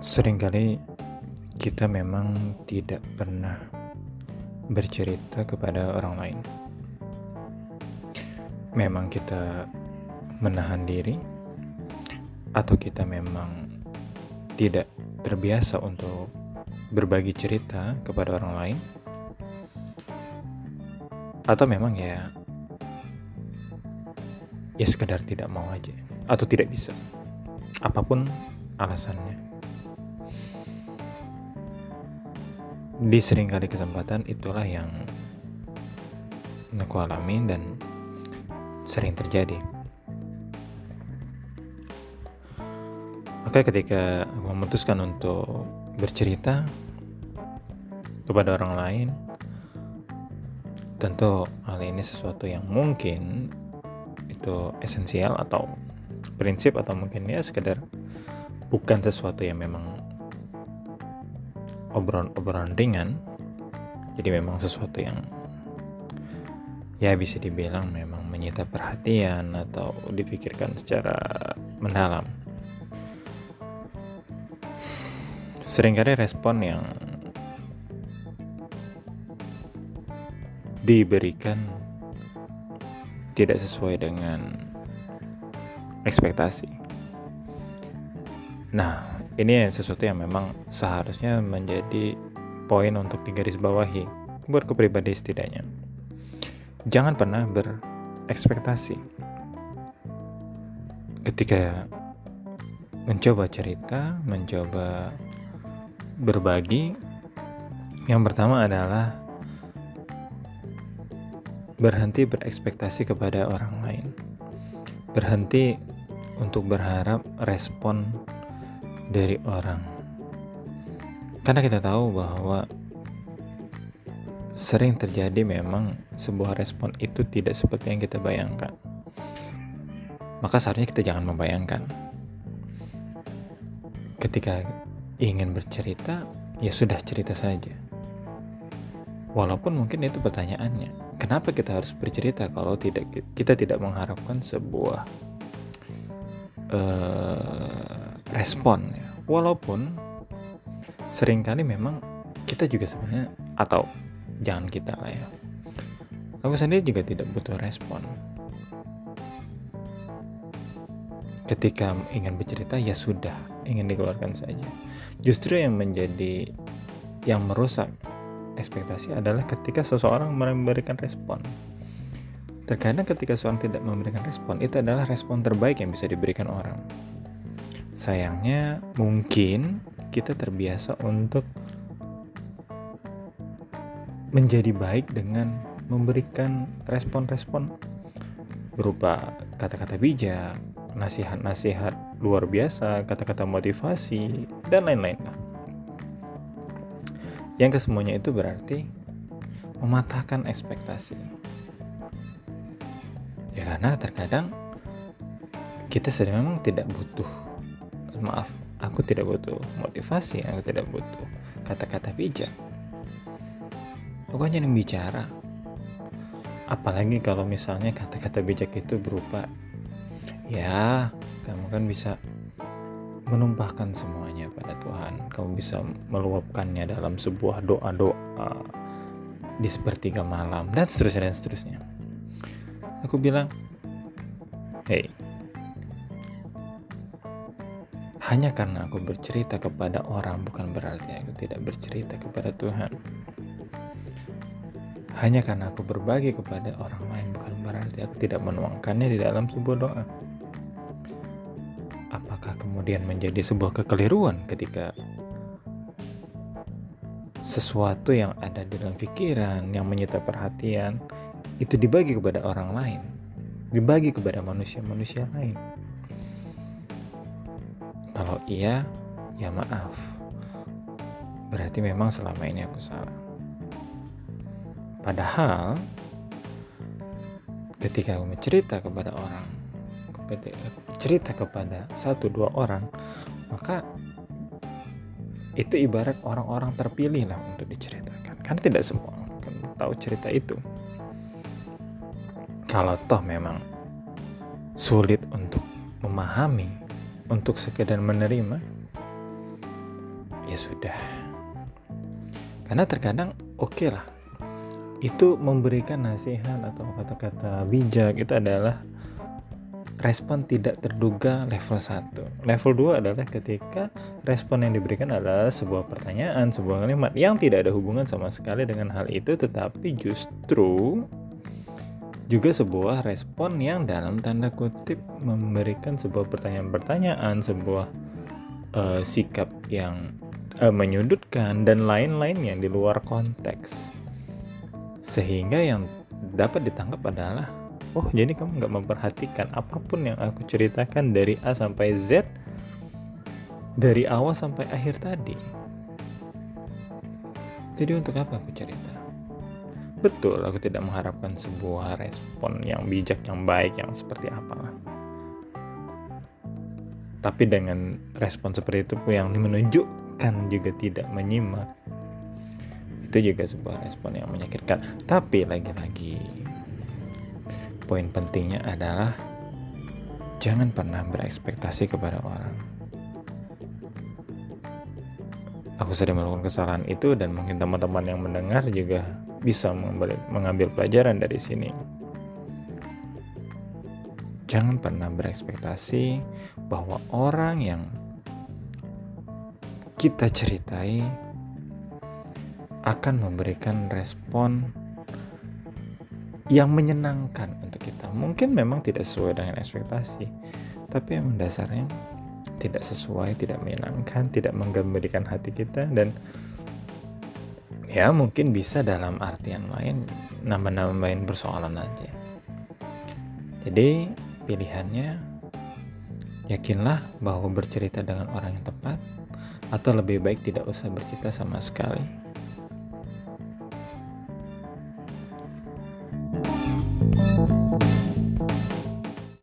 Seringkali kita memang tidak pernah bercerita kepada orang lain. Memang kita menahan diri, atau kita memang tidak terbiasa untuk berbagi cerita kepada orang lain, atau memang ya, ya sekedar tidak mau aja, atau tidak bisa, apa pun alasannya. Di sering kali kesempatan itulah yang aku alami dan sering terjadi. Maka ketika memutuskan untuk bercerita kepada orang lain, tentu hal ini sesuatu yang mungkin itu esensial atau prinsip atau mungkin ya sekedar bukan sesuatu yang memang obrolan-obrolan ringan jadi memang sesuatu yang ya bisa dibilang memang menyita perhatian atau dipikirkan secara mendalam sering kali respon yang diberikan tidak sesuai dengan ekspektasi. Nah, ini sesuatu yang memang seharusnya menjadi poin untuk digarisbawahi buat kepribadi setidaknya. Jangan pernah berekspektasi ketika mencoba cerita, mencoba berbagi. Yang pertama adalah berhenti berekspektasi kepada orang lain. Berhenti untuk berharap respon dari orang. Karena kita tahu bahwa sering terjadi memang sebuah respon itu tidak seperti yang kita bayangkan. Maka seharusnya kita jangan membayangkan. Ketika ingin bercerita, ya sudah cerita saja. Walaupun mungkin itu pertanyaannya, kenapa kita harus bercerita kalau tidak kita tidak mengharapkan sebuah uh, respon ya. Walaupun sering kali memang kita juga sebenarnya atau jangan kita lah ya. Aku sendiri juga tidak butuh respon. Ketika ingin bercerita ya sudah, ingin dikeluarkan saja. Justru yang menjadi yang merusak ekspektasi adalah ketika seseorang memberikan respon. Terkadang ketika seorang tidak memberikan respon, itu adalah respon terbaik yang bisa diberikan orang. Sayangnya mungkin kita terbiasa untuk menjadi baik dengan memberikan respon-respon berupa kata-kata bijak, nasihat-nasihat luar biasa, kata-kata motivasi, dan lain-lain. Yang kesemuanya itu berarti mematahkan ekspektasi. Ya karena terkadang kita sedang memang tidak butuh maaf aku tidak butuh motivasi aku tidak butuh kata-kata bijak. Aku hanya bicara. Apalagi kalau misalnya kata-kata bijak itu berupa ya kamu kan bisa menumpahkan semuanya pada Tuhan. Kamu bisa meluapkannya dalam sebuah doa-doa di sepertiga malam dan seterusnya dan seterusnya. Aku bilang hey hanya karena aku bercerita kepada orang bukan berarti aku tidak bercerita kepada Tuhan. Hanya karena aku berbagi kepada orang lain bukan berarti aku tidak menuangkannya di dalam sebuah doa. Apakah kemudian menjadi sebuah kekeliruan ketika sesuatu yang ada di dalam pikiran yang menyita perhatian itu dibagi kepada orang lain, dibagi kepada manusia-manusia lain? Kalau iya, ya maaf. Berarti memang selama ini aku salah. Padahal ketika aku mencerita kepada orang, cerita kepada satu dua orang, maka itu ibarat orang-orang terpilih lah untuk diceritakan. Karena tidak semua orang tahu cerita itu. Kalau toh memang sulit untuk memahami untuk sekedar menerima ya sudah karena terkadang oke okay lah itu memberikan nasihat atau kata-kata bijak itu adalah respon tidak terduga level 1. Level 2 adalah ketika respon yang diberikan adalah sebuah pertanyaan, sebuah kalimat yang tidak ada hubungan sama sekali dengan hal itu tetapi justru juga sebuah respon yang dalam tanda kutip memberikan sebuah pertanyaan-pertanyaan, sebuah uh, sikap yang uh, menyudutkan dan lain-lain yang di luar konteks. Sehingga yang dapat ditangkap adalah oh jadi kamu nggak memperhatikan apa pun yang aku ceritakan dari A sampai Z dari awal sampai akhir tadi jadi untuk apa aku cerita betul aku tidak mengharapkan sebuah respon yang bijak yang baik yang seperti apa tapi dengan respon seperti itu yang menunjukkan juga tidak menyimak itu juga sebuah respon yang menyakitkan tapi lagi-lagi poin pentingnya adalah jangan pernah berekspektasi kepada orang. Aku sering melakukan kesalahan itu dan mungkin teman-teman yang mendengar juga bisa mengambil, pelajaran dari sini. Jangan pernah berekspektasi bahwa orang yang kita ceritai akan memberikan respon yang menyenangkan untuk kita. Mungkin memang tidak sesuai dengan ekspektasi, tapi yang dasarnya tidak sesuai, tidak menyenangkan, tidak menggembirikan hati kita dan ya mungkin bisa dalam artian lain nambah-nambahin persoalan aja. Jadi pilihannya yakinlah bahwa bercerita dengan orang yang tepat atau lebih baik tidak usah bercerita sama sekali.